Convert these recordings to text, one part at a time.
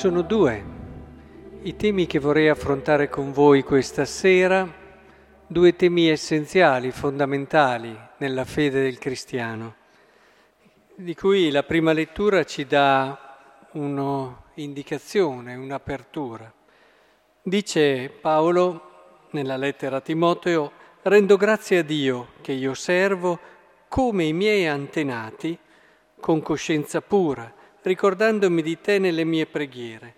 sono due i temi che vorrei affrontare con voi questa sera, due temi essenziali, fondamentali nella fede del cristiano, di cui la prima lettura ci dà un'indicazione, un'apertura. Dice Paolo nella lettera a Timoteo, rendo grazie a Dio che io servo come i miei antenati, con coscienza pura, ricordandomi di te nelle mie preghiere.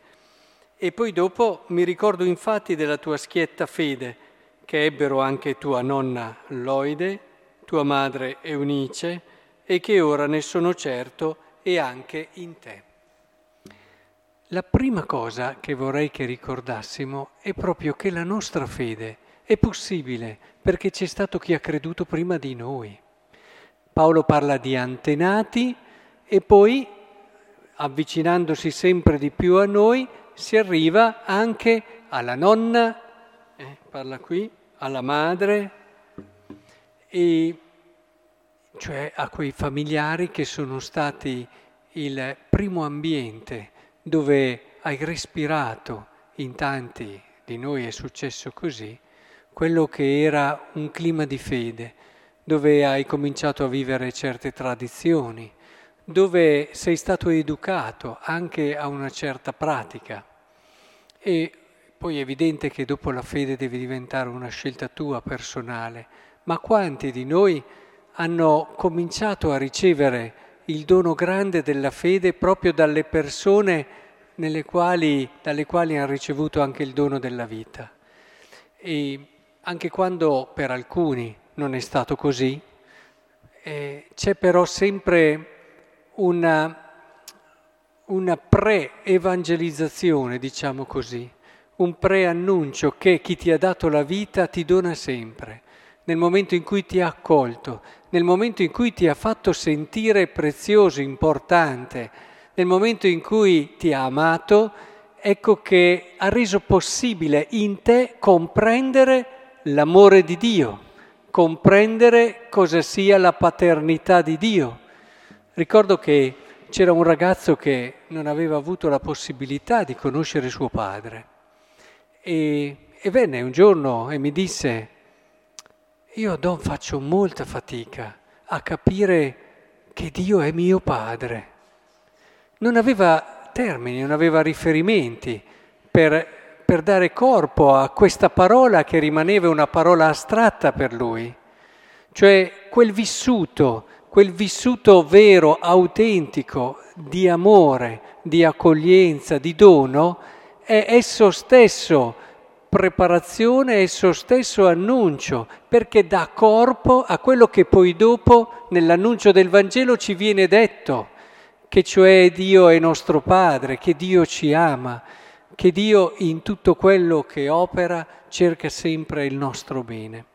E poi dopo mi ricordo infatti della tua schietta fede, che ebbero anche tua nonna Loide, tua madre Eunice, e che ora ne sono certo e anche in te. La prima cosa che vorrei che ricordassimo è proprio che la nostra fede è possibile perché c'è stato chi ha creduto prima di noi. Paolo parla di antenati e poi avvicinandosi sempre di più a noi, si arriva anche alla nonna, eh, parla qui, alla madre, e cioè a quei familiari che sono stati il primo ambiente dove hai respirato, in tanti di noi è successo così, quello che era un clima di fede, dove hai cominciato a vivere certe tradizioni, dove sei stato educato anche a una certa pratica. E poi è evidente che dopo la fede deve diventare una scelta tua personale, ma quanti di noi hanno cominciato a ricevere il dono grande della fede proprio dalle persone quali, dalle quali hanno ricevuto anche il dono della vita? E anche quando per alcuni non è stato così, eh, c'è però sempre una, una pre-evangelizzazione, diciamo così, un pre-annuncio che chi ti ha dato la vita ti dona sempre, nel momento in cui ti ha accolto, nel momento in cui ti ha fatto sentire prezioso, importante, nel momento in cui ti ha amato, ecco che ha reso possibile in te comprendere l'amore di Dio, comprendere cosa sia la paternità di Dio Ricordo che c'era un ragazzo che non aveva avuto la possibilità di conoscere suo padre e, e venne un giorno e mi disse, io Don faccio molta fatica a capire che Dio è mio padre. Non aveva termini, non aveva riferimenti per, per dare corpo a questa parola che rimaneva una parola astratta per lui, cioè quel vissuto quel vissuto vero, autentico di amore, di accoglienza, di dono, è esso stesso preparazione, esso stesso annuncio, perché dà corpo a quello che poi dopo nell'annuncio del Vangelo ci viene detto, che cioè Dio è nostro Padre, che Dio ci ama, che Dio in tutto quello che opera cerca sempre il nostro bene.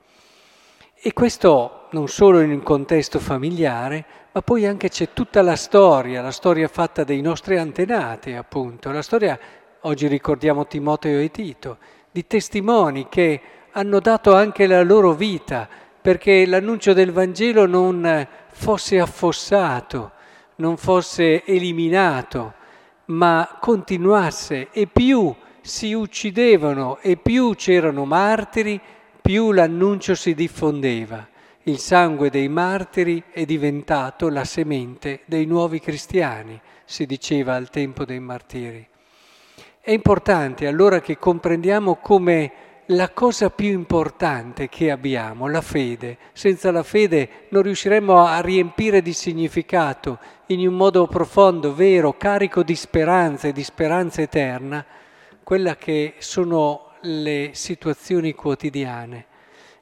E questo non solo in un contesto familiare, ma poi anche c'è tutta la storia, la storia fatta dei nostri antenati, appunto. La storia, oggi ricordiamo Timoteo e Tito, di testimoni che hanno dato anche la loro vita perché l'annuncio del Vangelo non fosse affossato, non fosse eliminato, ma continuasse e più si uccidevano e più c'erano martiri, più l'annuncio si diffondeva. Il sangue dei martiri è diventato la semente dei nuovi cristiani, si diceva al tempo dei martiri. È importante allora che comprendiamo come la cosa più importante che abbiamo, la fede. Senza la fede non riusciremo a riempire di significato in un modo profondo, vero, carico di speranza e di speranza eterna, quella che sono le situazioni quotidiane.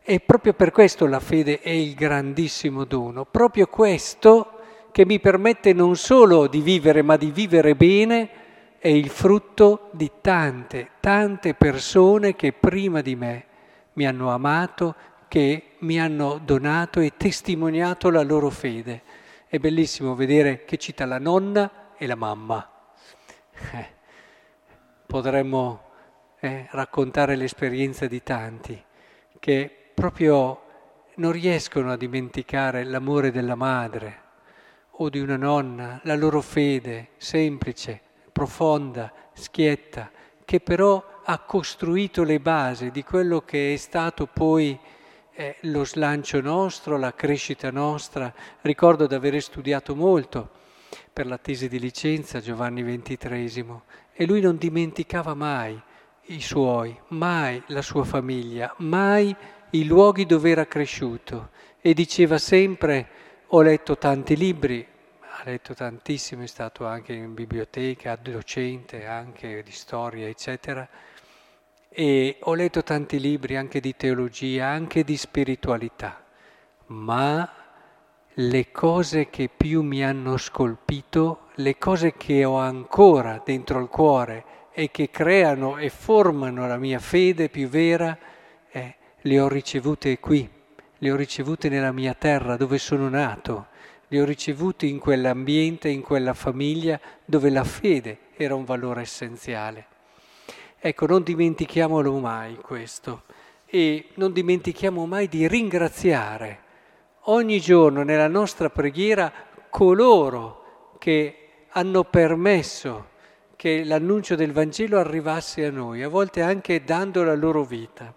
E proprio per questo la fede è il grandissimo dono, proprio questo che mi permette non solo di vivere, ma di vivere bene, è il frutto di tante, tante persone che prima di me mi hanno amato, che mi hanno donato e testimoniato la loro fede. È bellissimo vedere che cita la nonna e la mamma. Eh, potremmo eh, raccontare l'esperienza di tanti che proprio non riescono a dimenticare l'amore della madre o di una nonna, la loro fede semplice, profonda, schietta, che però ha costruito le basi di quello che è stato poi eh, lo slancio nostro, la crescita nostra. Ricordo di aver studiato molto per la tesi di licenza Giovanni XXIII e lui non dimenticava mai i suoi, mai la sua famiglia, mai i luoghi dove era cresciuto. E diceva sempre ho letto tanti libri, ha letto tantissimo, è stato anche in biblioteca, docente anche di storia, eccetera, e ho letto tanti libri anche di teologia, anche di spiritualità, ma le cose che più mi hanno scolpito, le cose che ho ancora dentro il cuore e che creano e formano la mia fede più vera, eh, le ho ricevute qui, le ho ricevute nella mia terra dove sono nato, le ho ricevute in quell'ambiente, in quella famiglia dove la fede era un valore essenziale. Ecco, non dimentichiamolo mai questo e non dimentichiamo mai di ringraziare ogni giorno nella nostra preghiera coloro che hanno permesso che l'annuncio del Vangelo arrivasse a noi, a volte anche dando la loro vita.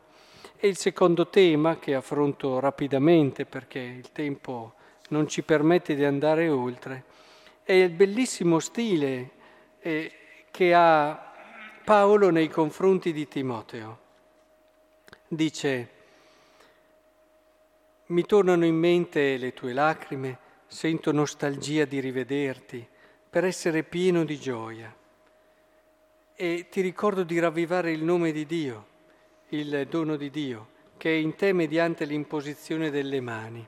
E il secondo tema, che affronto rapidamente perché il tempo non ci permette di andare oltre, è il bellissimo stile eh, che ha Paolo nei confronti di Timoteo. Dice, mi tornano in mente le tue lacrime, sento nostalgia di rivederti, per essere pieno di gioia. E ti ricordo di ravvivare il nome di Dio, il dono di Dio, che è in te mediante l'imposizione delle mani.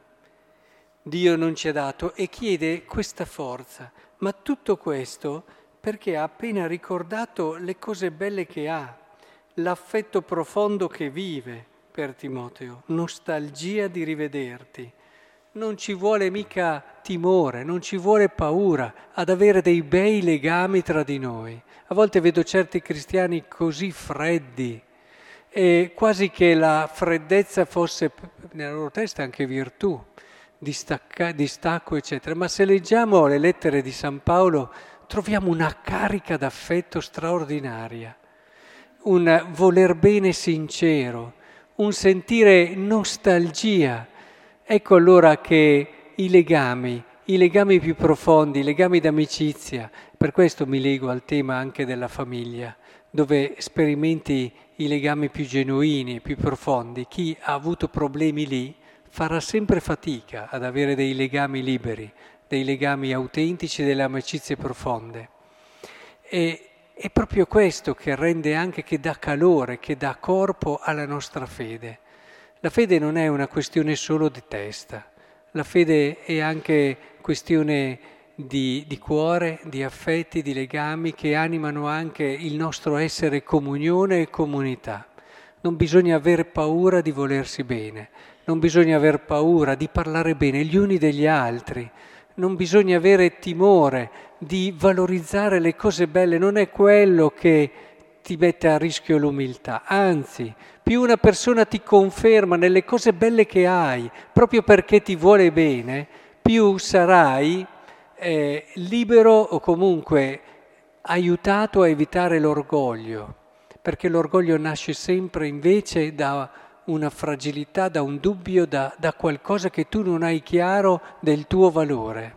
Dio non ci ha dato e chiede questa forza, ma tutto questo perché ha appena ricordato le cose belle che ha, l'affetto profondo che vive per Timoteo, nostalgia di rivederti. Non ci vuole mica timore, non ci vuole paura ad avere dei bei legami tra di noi. A volte vedo certi cristiani così freddi e quasi che la freddezza fosse nella loro testa anche virtù, distacca, distacco, eccetera. Ma se leggiamo le lettere di San Paolo troviamo una carica d'affetto straordinaria, un voler bene sincero, un sentire nostalgia. Ecco allora che i legami, i legami più profondi, i legami d'amicizia, per questo mi lego al tema anche della famiglia, dove sperimenti i legami più genuini, più profondi. Chi ha avuto problemi lì farà sempre fatica ad avere dei legami liberi, dei legami autentici, delle amicizie profonde. E è proprio questo che rende anche, che dà calore, che dà corpo alla nostra fede. La fede non è una questione solo di testa, la fede è anche questione di, di, cuore, di affetti, di legami che animano anche il nostro essere comunione e comunità. Non bisogna avere paura di volersi bene, non bisogna aver paura di parlare bene gli uni degli altri, non bisogna avere timore di valorizzare le cose belle, non è quello che ti mette a rischio l'umiltà, anzi, più una persona ti conferma nelle cose belle che hai, proprio perché ti vuole bene, più sarai eh, libero o comunque aiutato a evitare l'orgoglio, perché l'orgoglio nasce sempre invece da una fragilità, da un dubbio, da, da qualcosa che tu non hai chiaro del tuo valore.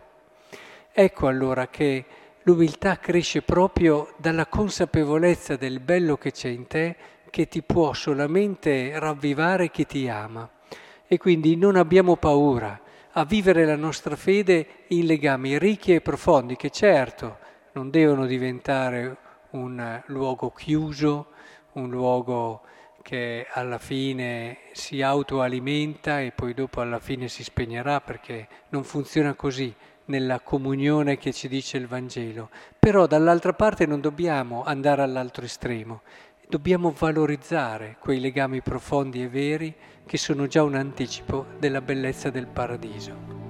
Ecco allora che l'umiltà cresce proprio dalla consapevolezza del bello che c'è in te, che ti può solamente ravvivare chi ti ama. E quindi non abbiamo paura a vivere la nostra fede in legami ricchi e profondi, che certo non devono diventare un luogo chiuso, un luogo che alla fine si autoalimenta e poi dopo alla fine si spegnerà perché non funziona così nella comunione che ci dice il Vangelo. Però dall'altra parte non dobbiamo andare all'altro estremo, dobbiamo valorizzare quei legami profondi e veri che sono già un anticipo della bellezza del paradiso.